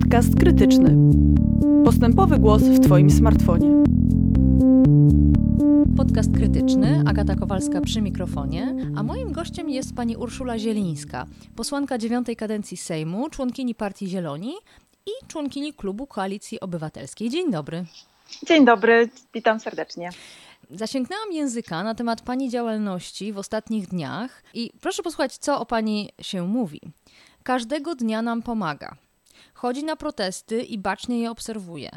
Podcast krytyczny. Postępowy głos w Twoim smartfonie. Podcast krytyczny, Agata Kowalska przy mikrofonie, a moim gościem jest pani Urszula Zielińska, posłanka dziewiątej kadencji Sejmu, członkini Partii Zieloni i członkini Klubu Koalicji Obywatelskiej. Dzień dobry. Dzień dobry, witam serdecznie. Zasięgnęłam języka na temat Pani działalności w ostatnich dniach i proszę posłuchać, co o Pani się mówi. Każdego dnia nam pomaga. Chodzi na protesty i bacznie je obserwuje.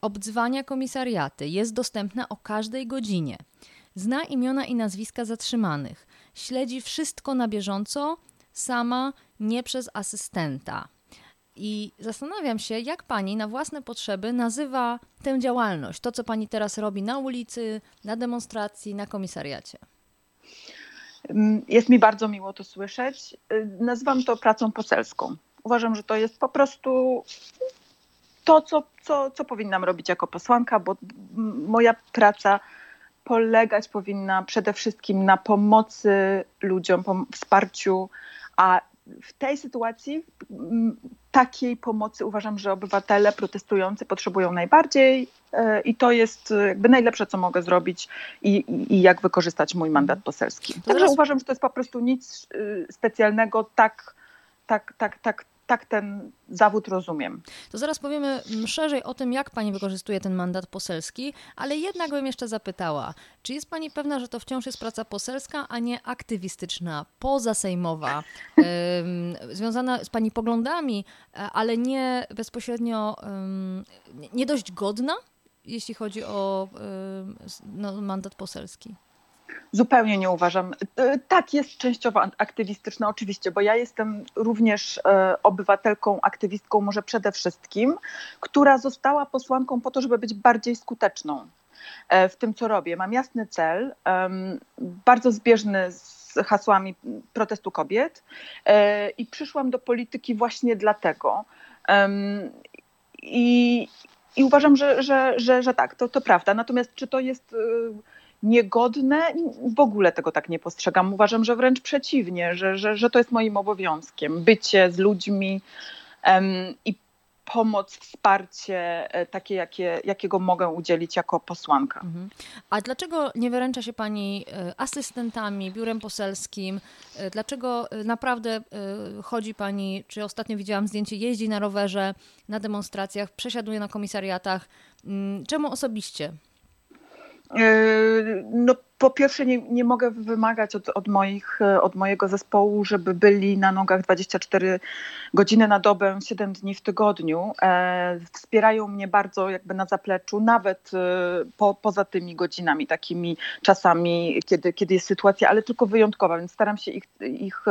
Obdzwania komisariaty, jest dostępna o każdej godzinie. Zna imiona i nazwiska zatrzymanych. Śledzi wszystko na bieżąco, sama, nie przez asystenta. I zastanawiam się, jak pani na własne potrzeby nazywa tę działalność, to co pani teraz robi na ulicy, na demonstracji, na komisariacie. Mm, jest mi bardzo miło to słyszeć. Y, nazywam to pracą poselską. Uważam, że to jest po prostu to, co, co, co powinnam robić jako posłanka, bo moja praca polegać powinna przede wszystkim na pomocy ludziom, wsparciu, a w tej sytuacji takiej pomocy uważam, że obywatele protestujący potrzebują najbardziej e, i to jest jakby najlepsze, co mogę zrobić i, i, i jak wykorzystać mój mandat poselski. Także teraz... uważam, że to jest po prostu nic y, specjalnego, tak, tak, tak, tak, tak ten zawód rozumiem. To zaraz powiemy szerzej o tym, jak pani wykorzystuje ten mandat poselski, ale jednak bym jeszcze zapytała, czy jest pani pewna, że to wciąż jest praca poselska, a nie aktywistyczna, pozasejmowa, yy, związana z pani poglądami, e, ale nie bezpośrednio, yy, nie dość godna, jeśli chodzi o yy, no, mandat poselski? Zupełnie nie uważam. E, tak, jest częściowo aktywistyczna, oczywiście, bo ja jestem również e, obywatelką, aktywistką, może przede wszystkim, która została posłanką po to, żeby być bardziej skuteczną e, w tym, co robię. Mam jasny cel, bardzo zbieżny z hasłami protestu kobiet i przyszłam do polityki właśnie dlatego. I, i uważam, że, że, że, że tak, to, to prawda. Natomiast czy to jest niegodne. W ogóle tego tak nie postrzegam. Uważam, że wręcz przeciwnie, że, że, że to jest moim obowiązkiem. Bycie z ludźmi um, i pomoc, wsparcie e, takie, jakie, jakiego mogę udzielić jako posłanka. Mhm. A dlaczego nie wyręcza się Pani e, asystentami, biurem poselskim? E, dlaczego naprawdę chodzi Pani, czy ostatnio widziałam zdjęcie, jeździ na rowerze, na demonstracjach, przesiaduje na komisariatach? Mm, czemu osobiście? Yy, no, po pierwsze nie, nie mogę wymagać od, od, moich, od mojego zespołu, żeby byli na nogach 24 godziny na dobę, 7 dni w tygodniu. E, wspierają mnie bardzo jakby na zapleczu, nawet e, po, poza tymi godzinami, takimi czasami, kiedy, kiedy jest sytuacja, ale tylko wyjątkowa, więc staram się ich, ich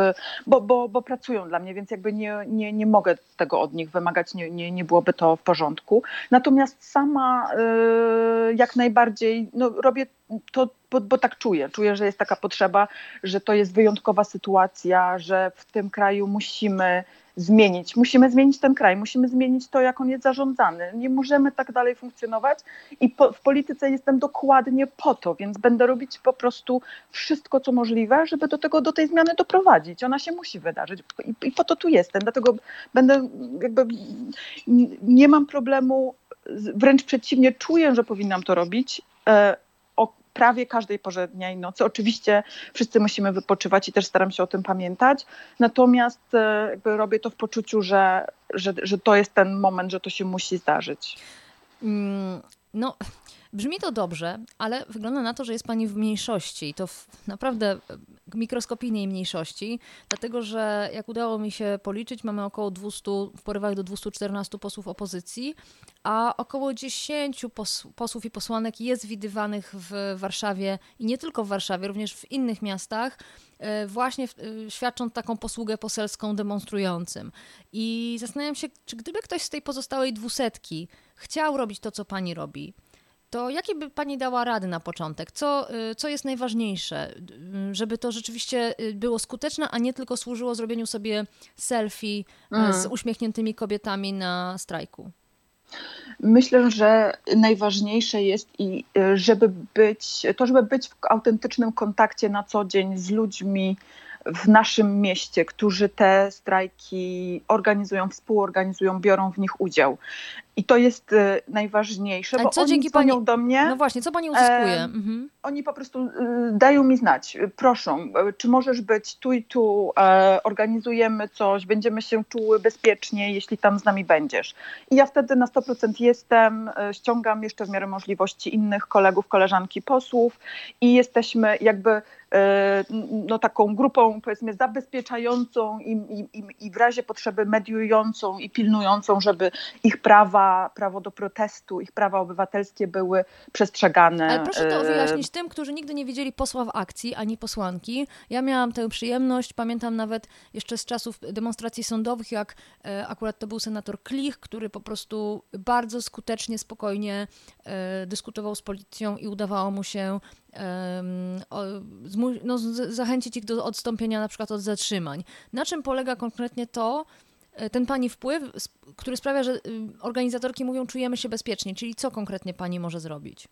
bo, bo, bo pracują dla mnie, więc jakby nie, nie, nie mogę tego od nich wymagać, nie, nie, nie byłoby to w porządku. Natomiast sama e, jak najbardziej no, robię to, bo, bo, tak czuję. Czuję, że jest taka potrzeba, że to jest wyjątkowa sytuacja, że w tym kraju musimy zmienić. Musimy zmienić ten kraj, musimy zmienić to, jak on jest zarządzany. Nie możemy tak dalej funkcjonować i po, w polityce jestem dokładnie po to, więc będę robić po prostu wszystko, co możliwe, żeby do tego, do tej zmiany doprowadzić. Ona się musi wydarzyć i, i po to tu jestem. Dlatego będę jakby nie mam problemu, wręcz przeciwnie, czuję, że powinnam to robić e, prawie każdej porze dnia i nocy. Oczywiście wszyscy musimy wypoczywać i też staram się o tym pamiętać, natomiast e, jakby robię to w poczuciu, że, że, że to jest ten moment, że to się musi zdarzyć. Mm, no, Brzmi to dobrze, ale wygląda na to, że jest pani w mniejszości i to w naprawdę mikroskopijnej mniejszości, dlatego że jak udało mi się policzyć, mamy około 200, w porywach do 214 posłów opozycji, a około 10 pos posłów i posłanek jest widywanych w Warszawie i nie tylko w Warszawie, również w innych miastach, e, właśnie e, świadcząc taką posługę poselską demonstrującym. I zastanawiam się, czy gdyby ktoś z tej pozostałej dwusetki chciał robić to, co pani robi, to jakie by Pani dała rady na początek? Co, y, co jest najważniejsze, y, żeby to rzeczywiście y, było skuteczne, a nie tylko służyło zrobieniu sobie selfie mm. z uśmiechniętymi kobietami na strajku? Myślę, że najważniejsze jest i żeby być, to, żeby być w autentycznym kontakcie na co dzień z ludźmi, w naszym mieście, którzy te strajki organizują, współorganizują, biorą w nich udział. I to jest y, najważniejsze, Ale bo co oni dzięki dzwonią pani- do mnie. No właśnie, co pani uzyskuje? Em, Mhm. Oni po prostu y, dają mi znać, proszą, y, czy możesz być tu i tu, e, organizujemy coś, będziemy się czuły bezpiecznie, jeśli tam z nami będziesz. I ja wtedy na 100% jestem, e, ściągam jeszcze w miarę możliwości innych kolegów, koleżanki posłów i jesteśmy jakby e, no, taką grupą powiedzmy zabezpieczającą i, i, i- i w razie potrzeby mediującą i pilnującą, żeby ich prawa, prawo do protestu, ich prawa obywatelskie były przestrzegane. Ale proszę to e, wyjaśnić tym, którzy nigdy nie widzieli posła w akcji, ani posłanki. Ja miałam tę przyjemność, pamiętam nawet jeszcze z czasów demonstracji sądowych, jak e, akurat to był senator Klich, który po prostu bardzo skutecznie, spokojnie e, dyskutował z policją i udawało mu się no, zachęcić ich do odstąpienia na przykład od zatrzymań. Na czym polega konkretnie to, ten pani wpływ, który sprawia, że y, organizatorki mówią, czujemy się bezpiecznie, czyli co konkretnie pani może zrobić?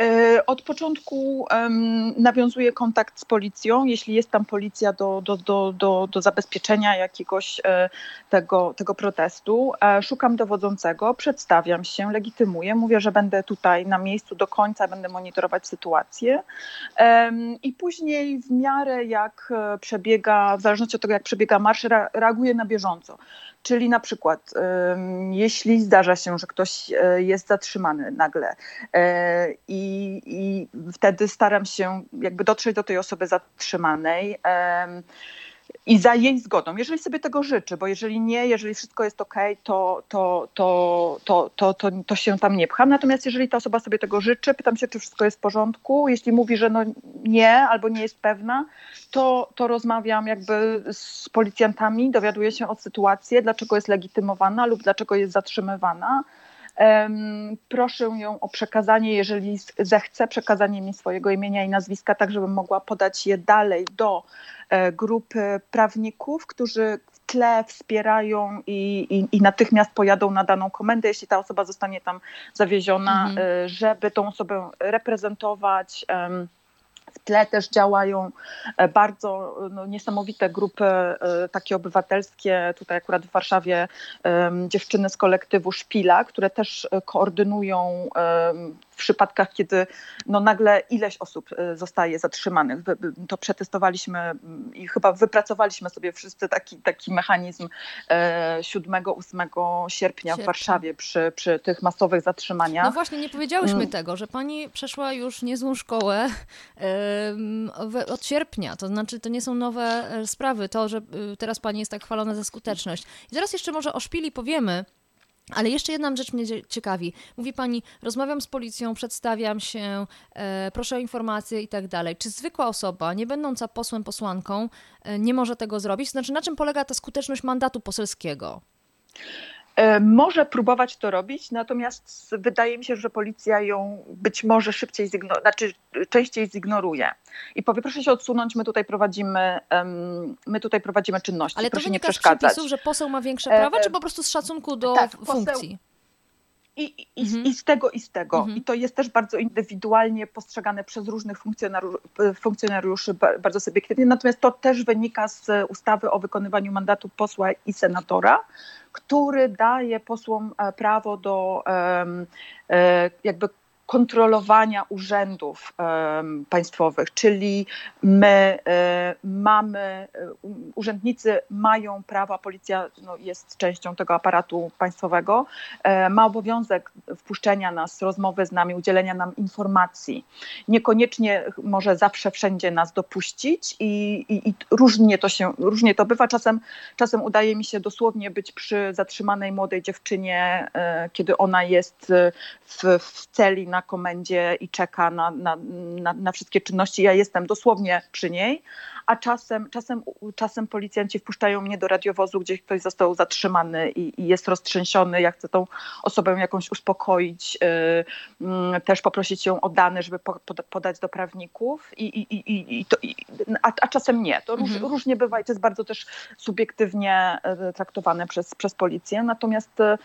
E, Od początku em, nawiązuję kontakt z policją, jeśli jest tam policja do, do, do, do, do zabezpieczenia jakiegoś e, tego, tego protestu. E, Szukam dowodzącego, przedstawiam się, legitymuję, mówię, że będę tutaj na miejscu do końca, będę monitorować sytuację. I później w miarę jak przebiega, w zależności od tego jak przebiega marsz, re- reaguję na bieżąco. Czyli na przykład, jeśli zdarza się, że ktoś jest zatrzymany nagle i, i wtedy staram się jakby dotrzeć do tej osoby zatrzymanej i za jej zgodą, jeżeli sobie tego życzy, bo jeżeli nie, jeżeli wszystko jest ok, to, to, to, to, to, to, to się tam nie pcham. Natomiast jeżeli ta osoba sobie tego życzy, pytam się, czy wszystko jest w porządku. Jeśli mówi, że no nie albo nie jest pewna, to, to rozmawiam jakby z policjantami, dowiaduję się o sytuacji, dlaczego jest legitymowana lub dlaczego jest zatrzymywana. Proszę ją o przekazanie, jeżeli zechce, przekazanie mi swojego imienia i nazwiska, tak żebym mogła podać je dalej do e, grupy prawników, którzy w tle wspierają i, i, i natychmiast pojadą na daną komendę, jeśli ta osoba zostanie tam zawieziona, Mhm. e, żeby tą osobę reprezentować. W tle też działają e, bardzo no, niesamowite grupy e, takie obywatelskie. Tutaj akurat w Warszawie dziewczyny z kolektywu Szpila, które też e, koordynują przypadkach, kiedy no, nagle ileś osób e, zostaje zatrzymanych. To przetestowaliśmy mm, i chyba wypracowaliśmy sobie wszyscy taki, taki mechanizm e, 7-8 sierpnia w. Warszawie przy, przy tych masowych zatrzymaniach. No właśnie, nie powiedziałyśmy Mm. tego, że pani przeszła już niezłą szkołę od sierpnia. To znaczy, to nie są nowe e, sprawy. To, że y, teraz pani jest tak chwalona za skuteczność. I zaraz jeszcze może o szpili powiemy. Ale jeszcze jedna rzecz mnie cie- ciekawi. Mówi pani, rozmawiam z policją, przedstawiam się, e, proszę o informacje i tak dalej. Czy zwykła osoba, nie będąca posłem, posłanką, e, nie może tego zrobić? Znaczy, na czym polega ta skuteczność mandatu poselskiego? E, Może próbować to robić, natomiast wydaje mi się, że policja ją być może szybciej, zigno- znaczy częściej zignoruje. I powie, proszę się odsunąć, my tutaj prowadzimy, my tutaj prowadzimy czynności, Ale to proszę nie wynika z przeszkadzać. przepisów, że poseł ma większe E, prawa, e, czy po prostu z szacunku do tak, f- poseł- funkcji? I, i, Mhm. I z tego, i z tego. Mhm. I to jest też bardzo indywidualnie postrzegane przez różnych funkcjonariuszy, funkcjonariuszy ba- bardzo subiektywnie. Natomiast to też wynika z ustawy o wykonywaniu mandatu posła i senatora, który daje posłom e, prawo do e, jakby kontrolowania urzędów państwowych, czyli my e, mamy, e, urzędnicy mają prawa, policja no, jest częścią tego aparatu państwowego, e, ma obowiązek wpuszczenia nas, rozmowy z nami, udzielenia nam informacji. Niekoniecznie może zawsze wszędzie nas dopuścić i, i, i różnie to się, różnie to bywa. Czasem, czasem udaje mi się dosłownie być przy zatrzymanej młodej dziewczynie, kiedy ona jest w, w celi na komendzie i czeka na, na, na, na wszystkie czynności. Ja jestem dosłownie przy niej, a czasem, czasem, czasem policjanci wpuszczają mnie do radiowozu, gdzie ktoś został zatrzymany i, i jest roztrzęsiony. Ja chcę tą osobę jakąś uspokoić, y, mm, też poprosić ją o dane, żeby po, poda- podać do prawników, i, i, i, to, a, a czasem nie. To róż, Mhm. różnie bywa i to jest bardzo też subiektywnie y, traktowane przez, przez policję. Natomiast y,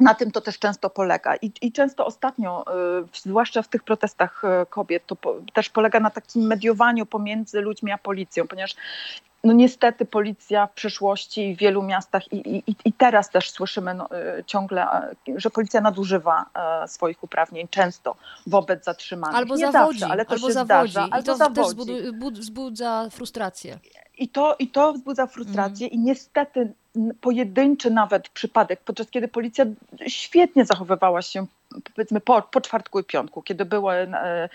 na tym to też często polega. I, i często ostatnio, y, zwłaszcza w tych protestach y, kobiet, to po, też polega na takim mediowaniu pomiędzy ludźmi a policją, ponieważ no niestety policja w przeszłości w wielu miastach i, i, i teraz też słyszymy no, y, ciągle, że policja nadużywa swoich uprawnień często wobec zatrzymanych. Albo Nie zawodzi, zawsze, ale to albo się zawodzi. Zdarza, I albo to zawodzi. też wzbudza frustrację. I to, I to wzbudza frustrację mm. i niestety pojedynczy nawet przypadek, podczas kiedy policja świetnie zachowywała się powiedzmy po, po czwartku i piątku, kiedy były e,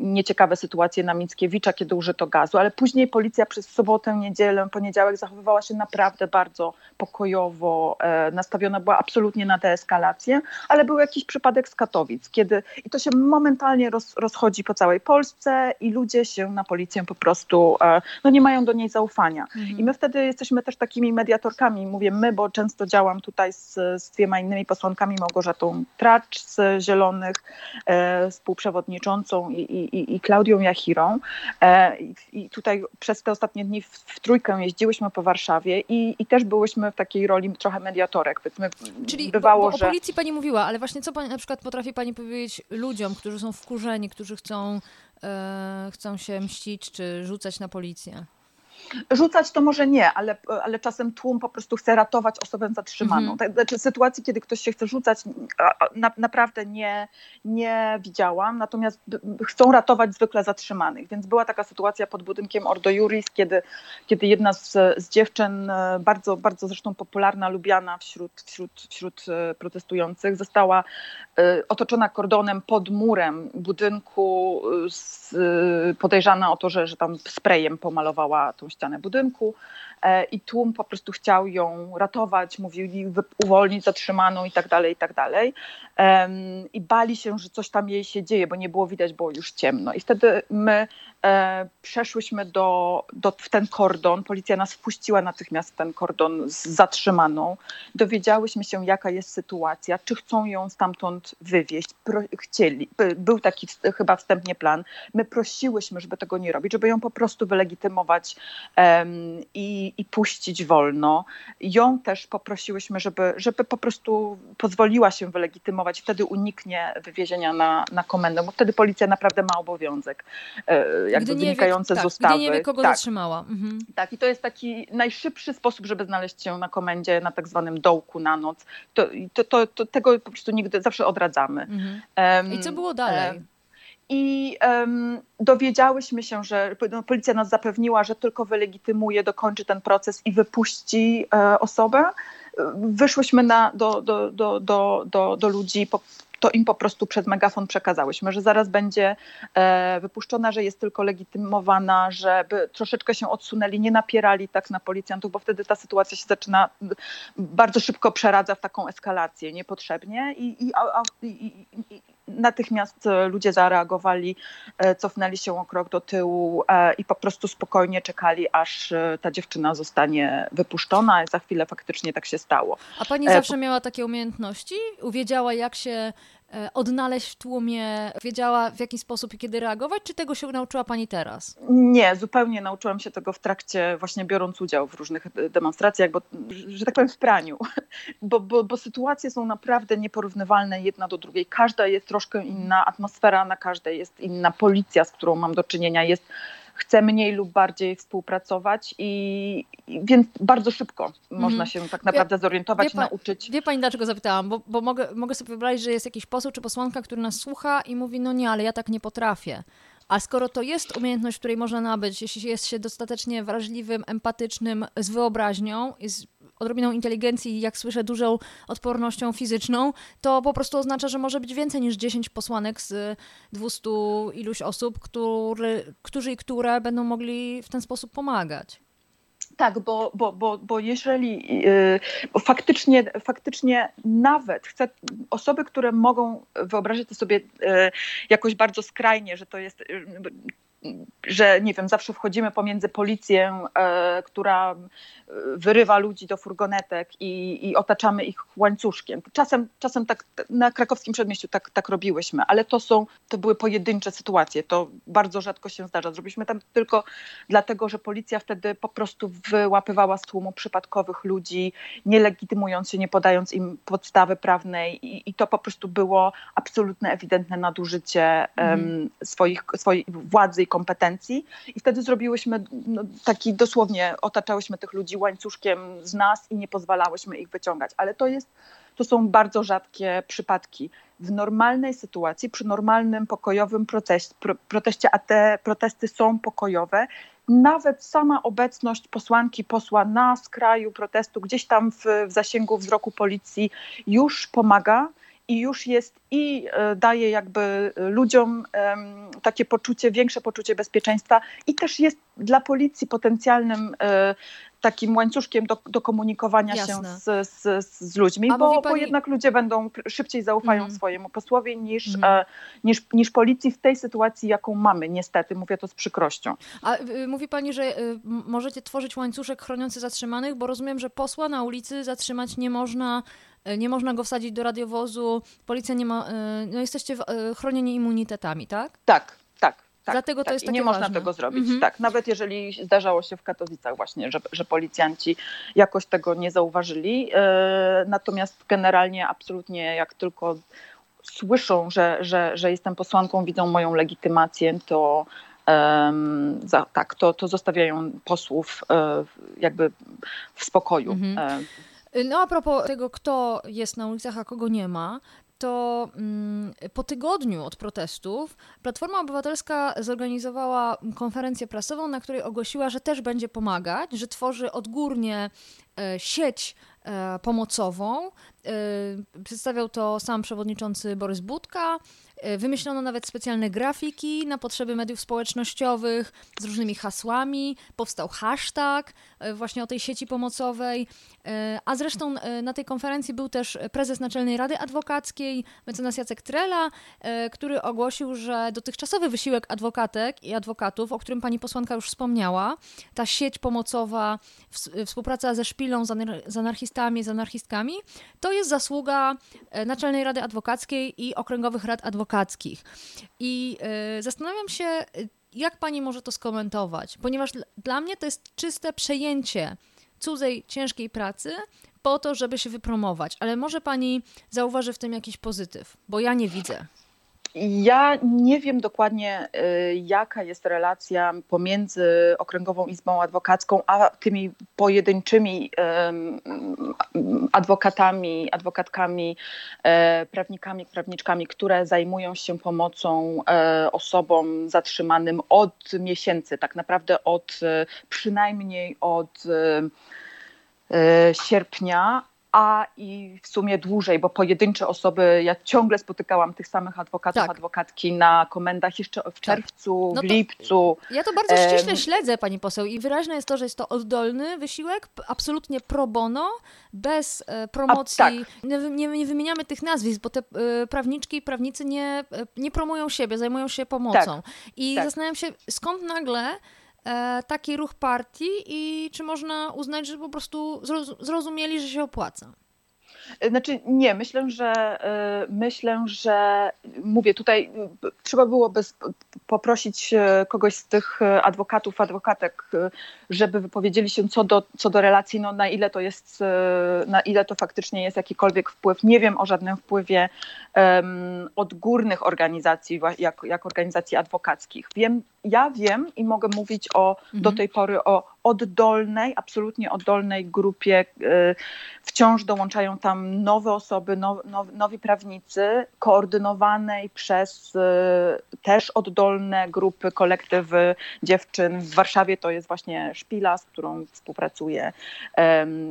nieciekawe sytuacje na Mickiewicza, kiedy użyto gazu, ale później policja przez sobotę, niedzielę, poniedziałek zachowywała się naprawdę bardzo pokojowo, e, nastawiona była absolutnie na deeskalację, ale był jakiś przypadek z Katowic, kiedy i to się momentalnie roz, rozchodzi po całej Polsce i ludzie się na policję po prostu e, no nie mają do niej zaufania. Mhm. I my wtedy jesteśmy też takimi mediatorkami, mówię my, bo często działam tutaj z, z dwiema innymi posłankami, Małgorzatą Tracz z Zielonych, e, współprzewodniczącą i, i, i Klaudią Jachirą. E, I tutaj przez te ostatnie dni w, w trójkę jeździłyśmy po Warszawie i, i też byłyśmy w takiej roli trochę mediatorek. Powiedzmy, Czyli bywało, bo, bo że... o policji pani mówiła, ale właśnie co pani na przykład potrafi pani powiedzieć ludziom, którzy są wkurzeni, którzy chcą, e, chcą się mścić czy rzucać na policję? Rzucać to może nie, ale, ale czasem tłum po prostu chce ratować osobę zatrzymaną. Mhm. Znaczy, sytuacji, kiedy ktoś się chce rzucać, na, naprawdę nie, nie widziałam, natomiast chcą ratować zwykle zatrzymanych. Więc była taka sytuacja pod budynkiem Ordo Juris, kiedy, kiedy jedna z, z dziewczyn, e, bardzo, bardzo zresztą popularna, lubiana wśród, wśród, wśród e, protestujących, została e, otoczona kordonem pod murem budynku, z, podejrzana o to, że, że tam sprayem pomalowała tą ścianę budynku i tłum po prostu chciał ją ratować, mówili uwolnić zatrzymaną i tak dalej, i tak dalej. I bali się, że coś tam jej się dzieje, bo nie było widać, było już ciemno. I wtedy my e, przeszłyśmy do, do, w ten kordon, policja nas wpuściła natychmiast w ten kordon z zatrzymaną. Dowiedziałyśmy się, jaka jest sytuacja, czy chcą ją stamtąd wywieźć. Pro, chcieli, był taki chyba wstępnie plan. My prosiłyśmy, żeby tego nie robić, żeby ją po prostu wylegitymować i, i puścić wolno. Ją też poprosiłyśmy, żeby, żeby po prostu pozwoliła się wylegitymować, wtedy uniknie wywiezienia na, na komendę, bo wtedy policja naprawdę ma obowiązek e, jakby wynikający wie, z tak, ustawy. Gdy nie wie, kogo tak. zatrzymała. Mhm. Tak, i to jest taki najszybszy sposób, żeby znaleźć się na komendzie na tak zwanym dołku na noc. To, to, to, to tego po prostu nigdy, zawsze odradzamy. Mhm. I co było dalej? I um, dowiedziałyśmy się, że no, policja nas zapewniła, że tylko wylegitymuje, dokończy ten proces i wypuści e, osobę. Wyszłyśmy na, do, do, do, do, do, do ludzi, po, to im po prostu przez megafon przekazałyśmy, że zaraz będzie e, wypuszczona, że jest tylko legitymowana, żeby troszeczkę się odsunęli, nie napierali tak na policjantów, bo wtedy ta sytuacja się zaczyna bardzo szybko przeradza w taką eskalację niepotrzebnie i, i, i, i natychmiast ludzie zareagowali, e, cofnęli się o krok do tyłu e, i po prostu spokojnie czekali, aż ta dziewczyna zostanie wypuszczona. Za chwilę faktycznie tak się stało. A pani zawsze miała takie umiejętności? Uwiedziała, jak się E, odnaleźć w tłumie, wiedziała w jaki sposób i kiedy reagować, czy tego się nauczyła Pani teraz? Nie, zupełnie nauczyłam się tego w trakcie, właśnie biorąc udział w różnych e, demonstracjach, bo, że tak powiem, w praniu, bo, bo, bo sytuacje są naprawdę nieporównywalne jedna do drugiej. Każda jest troszkę inna, atmosfera na każdej jest inna, policja, z którą mam do czynienia jest chce mniej lub bardziej współpracować i, i więc bardzo szybko mhm. można się tak naprawdę wie, zorientować, wie nauczyć. Wie Pani dlaczego zapytałam? Bo, bo mogę, mogę sobie wyobrazić, że jest jakiś poseł czy posłanka, który nas słucha i mówi, no nie, ale ja tak nie potrafię. A skoro to jest umiejętność, której można nabyć, jeśli jest się dostatecznie wrażliwym, empatycznym, z wyobraźnią i z odrobiną inteligencji i jak słyszę dużą odpornością fizyczną, to po prostu oznacza, że może być więcej niż 10 posłanek z 200 iluś osób, który, którzy i które będą mogli w ten sposób pomagać. Tak, bo, bo, bo, bo jeżeli yy, faktycznie, faktycznie nawet chcę, osoby, które mogą wyobrazić to sobie yy, jakoś bardzo skrajnie, że to jest yy, że nie wiem, zawsze wchodzimy pomiędzy policję, e, która wyrywa ludzi do furgonetek i, i, otaczamy ich łańcuszkiem. Czasem, czasem tak na krakowskim przedmieściu tak, tak robiłyśmy, ale to są, to były pojedyncze sytuacje. To bardzo rzadko się zdarza. Zrobiliśmy tam tylko dlatego, że policja wtedy po prostu wyłapywała z tłumu przypadkowych ludzi, nie legitymując się, nie podając im podstawy prawnej i, i to po prostu było absolutne, ewidentne nadużycie mm. um, swoich, swojej władzy i kompetencji. I wtedy zrobiłyśmy no, taki dosłownie, otaczałyśmy tych ludzi łańcuszkiem z nas i nie pozwalałyśmy ich wyciągać. Ale to jest, to są bardzo rzadkie przypadki. W normalnej sytuacji, przy normalnym, pokojowym proteście, pro, proteście a te protesty są pokojowe, nawet sama obecność posłanki, posła na skraju protestu, gdzieś tam w, w zasięgu wzroku policji już pomaga i już jest i e, daje jakby ludziom takie poczucie, większe poczucie bezpieczeństwa i też jest dla policji potencjalnym e, takim łańcuszkiem do, do komunikowania Jasne. się z, z, z ludźmi, bo, pani... bo, jednak ludzie będą szybciej zaufają mm. swojemu posłowi niż, mm. e, niż, niż policji w tej sytuacji, jaką mamy, niestety, mówię to z przykrością. A y, mówi pani, że y, możecie tworzyć łańcuszek chroniący zatrzymanych, bo rozumiem, że posła na ulicy zatrzymać nie można y, nie można go wsadzić do radiowozu, policja nie ma, y, no jesteście y, chronieni immunitetami, tak? Tak, tak. Tak, Dlatego tak. to jest I nie ważne. można tego zrobić. Mhm. Tak, nawet jeżeli zdarzało się w Katowicach właśnie, że, że policjanci jakoś tego nie zauważyli. Natomiast generalnie absolutnie jak tylko słyszą, że, że, że jestem posłanką, widzą moją legitymację, to um, za, tak, to, to zostawiają posłów e, jakby w spokoju. Mhm. E. No a propos tego, kto jest na ulicach, a kogo nie ma, to mm, po tygodniu od protestów Platforma Obywatelska zorganizowała konferencję prasową, na której ogłosiła, że też będzie pomagać, że tworzy odgórnie sieć e, pomocową. E, przedstawiał to sam przewodniczący Borys Budka. E, wymyślono nawet specjalne grafiki na potrzeby mediów społecznościowych z różnymi hasłami. Powstał hashtag e, właśnie o tej sieci pomocowej. E, a zresztą na tej konferencji był też prezes Naczelnej Rady Adwokackiej, mecenas Jacek Trela, który ogłosił, że dotychczasowy wysiłek adwokatek i adwokatów, o którym pani posłanka już wspomniała, ta sieć pomocowa, współpraca ze szpilą, z anarchistami, z anarchistkami, to jest zasługa Naczelnej Rady Adwokackiej i Okręgowych Rad Adwokackich. I y, zastanawiam się, jak pani może to skomentować, ponieważ dla mnie to jest czyste przejęcie cudzej ciężkiej pracy po to, żeby się wypromować. Ale może pani zauważy w tym jakiś pozytyw, bo ja nie widzę. Ja nie wiem dokładnie, y, jaka jest relacja pomiędzy Okręgową Izbą Adwokacką a tymi pojedynczymi adwokatami, adwokatkami, e, prawnikami, prawniczkami, które zajmują się pomocą e, osobom zatrzymanym od miesięcy, tak naprawdę od e, przynajmniej od sierpnia, a i w sumie dłużej, bo pojedyncze osoby, ja ciągle spotykałam tych samych adwokatów, tak. adwokatki na komendach jeszcze w tak. czerwcu, tak. no w lipcu. Ja to bardzo ściśle um, śledzę, pani poseł, i wyraźne jest to, że jest to oddolny wysiłek, absolutnie pro bono, bez e, promocji. A, tak. nie, nie, nie, wymieniamy tych nazwisk, bo te e, prawniczki i prawnicy nie, e, nie promują siebie, zajmują się pomocą. Tak. I tak. zastanawiam się, skąd nagle e, taki ruch partii i czy można uznać, że po prostu zrozumieli, że się opłaca? Znaczy nie, myślę, że e, myślę, że mówię tutaj trzeba byłoby poprosić e, kogoś z tych adwokatów, adwokatek, e, żeby wypowiedzieli się co do, co do relacji, no na ile to jest, na ile to faktycznie jest jakikolwiek wpływ. Nie wiem o żadnym wpływie um, odgórnych organizacji, jak, jak organizacji adwokackich. Wiem, ja wiem i mogę mówić o mhm. do tej pory o oddolnej, absolutnie oddolnej grupie. E, wciąż dołączają tam nowe osoby, now, now, nowi prawnicy, koordynowanej przez e, też oddolne grupy, kolektywy dziewczyn. W Warszawie to jest właśnie Szpila, z którą współpracuję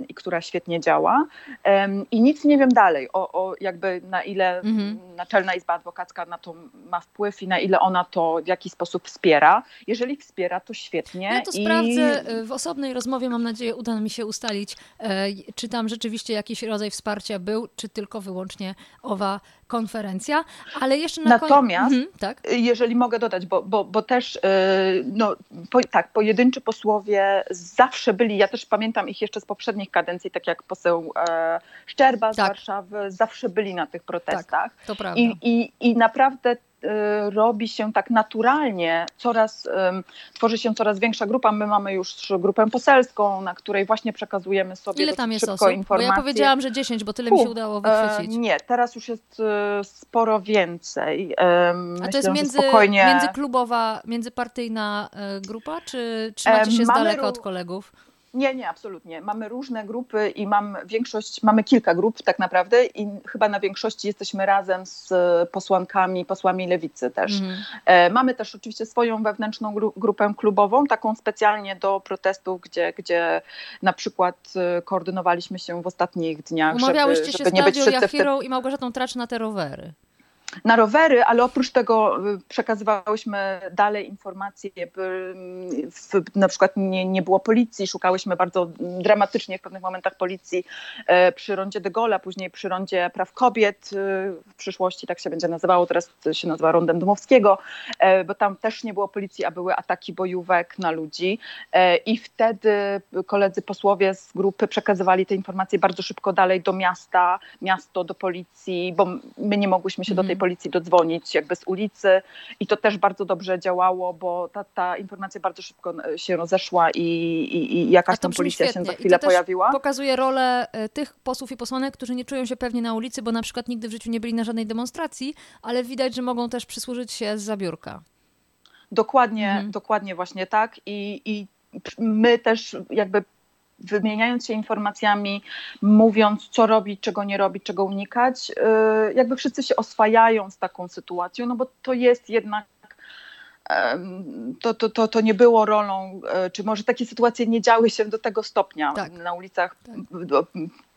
i która świetnie działa. Um, I nic nie wiem dalej o, o jakby na ile mhm. Naczelna Izba Adwokacka na to ma wpływ i na ile ona to w jakiś sposób wspiera. Jeżeli wspiera, to świetnie. Ja to I... sprawdzę w osobnej rozmowie, mam nadzieję, uda mi się ustalić, e, czy tam rzeczywiście jakiś rodzaj wsparcia był, czy tylko wyłącznie owa konferencja. Ale jeszcze na Natomiast, koniec... Mhm, tak? jeżeli mogę dodać, bo, bo, bo też no, po, tak, pojedynczy posłowie zawsze byli, ja też pamiętam ich jeszcze z poprzednich kadencji, tak jak poseł e, Szczerba z Tak. Warszawy, zawsze byli na tych protestach. Tak, to prawda. I, i, I naprawdę robi się tak naturalnie, coraz, tworzy się coraz większa grupa. My mamy już grupę poselską, na której właśnie przekazujemy sobie Ile tam jest szybko osób? Bo informacje. ja powiedziałam, że 10, bo tyle mi się udało E, wychwycić. nie, teraz już jest e, sporo więcej. E, A myślę, to jest między, spokojnie... międzyklubowa, międzypartyjna e, grupa, czy trzymacie się z daleka od kolegów? Nie, nie, absolutnie. Mamy różne grupy i mam większość, mamy kilka grup tak naprawdę i chyba na większości jesteśmy razem z posłankami, posłami lewicy też. E, Mamy też oczywiście swoją wewnętrzną gru- grupę klubową, taką specjalnie do protestów, gdzie, gdzie na przykład e, koordynowaliśmy się w ostatnich dniach, Umawiałyście żeby, się żeby z nie być Klaudią wszyscy w te, Jachirą i Małgorzatą Tracz na te rowery. Na rowery, ale oprócz tego y, przekazywałyśmy dalej informacje, mm, na przykład nie, nie było policji, szukałyśmy bardzo dramatycznie w pewnych momentach policji e, przy rondzie de Gaulle'a, później przy rondzie praw kobiet, y, w przyszłości tak się będzie nazywało, teraz się nazywa rondem Dmowskiego, e, bo tam też nie było policji, a były ataki bojówek na ludzi e, i wtedy koledzy posłowie z grupy przekazywali te informacje bardzo szybko dalej do miasta, miasto do policji, bo my nie mogłyśmy się do tej Mhm. Policji dodzwonić jakby z ulicy i to też bardzo dobrze działało, bo ta, ta informacja bardzo szybko e, się rozeszła i, i, i jakaś to tam policja się świetnie. za I chwilę to też pojawiła. Pokazuje rolę e, tych posłów i posłanek, którzy nie czują się pewnie na ulicy, bo na przykład nigdy w życiu nie byli na żadnej demonstracji, ale widać, że mogą też przysłużyć się z zabiórka. Dokładnie, Mhm. dokładnie właśnie tak i, i my też jakby wymieniając się informacjami, mówiąc co robić, czego nie robić, czego unikać, yy, jakby wszyscy się oswajają z taką sytuacją, no bo to jest jednak to, to, to, to nie było rolą, e, czy może takie sytuacje nie działy się do tego stopnia Tak. na ulicach Tak.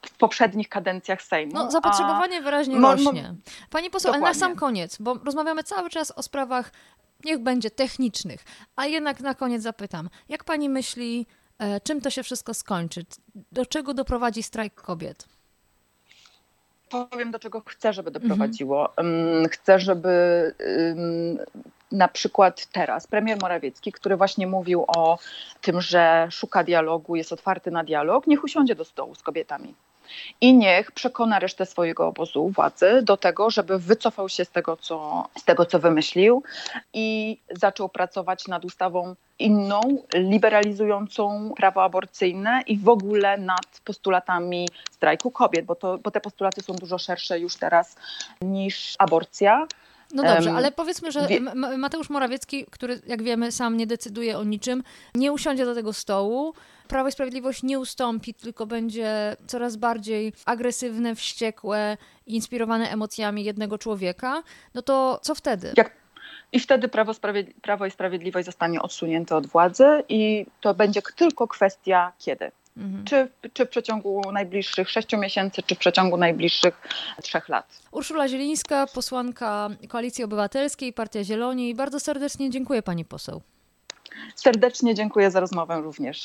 w, poprzednich kadencjach Sejmu. No, zapotrzebowanie wyraźnie mo- rośnie. Pani poseł, ale na Dokładnie. sam koniec, bo rozmawiamy cały czas o sprawach, niech będzie technicznych, a jednak na koniec zapytam, jak pani myśli, czym to się wszystko skończy? Do czego doprowadzi strajk kobiet? powiem, do czego chcę, żeby doprowadziło. Ym, Chcę, żeby na przykład teraz premier Morawiecki, który właśnie mówił o tym, że szuka dialogu, jest otwarty na dialog, niech usiądzie do stołu z kobietami. I niech przekona resztę swojego obozu władzy do tego, żeby wycofał się z tego, co, z tego, co wymyślił i zaczął pracować nad ustawą inną, liberalizującą prawo aborcyjne i w ogóle nad postulatami strajku kobiet, bo, to, bo te postulaty są dużo szersze już teraz niż aborcja. No dobrze, ale powiedzmy, że Mateusz Morawiecki, który jak wiemy sam nie decyduje o niczym, nie usiądzie do tego stołu. Prawo i Sprawiedliwość nie ustąpi, tylko będzie coraz bardziej agresywne, wściekłe, inspirowane emocjami jednego człowieka. No to co wtedy? Jak I wtedy Prawo, Prawo i Sprawiedliwość zostanie odsunięte od władzy i to będzie tylko kwestia kiedy. Mhm. Czy, czy w przeciągu najbliższych sześciu miesięcy, czy w przeciągu najbliższych trzech lat. Urszula Zielińska, posłanka Koalicji Obywatelskiej, Partia Zieloni. Bardzo serdecznie dziękuję pani poseł. Serdecznie dziękuję za rozmowę również.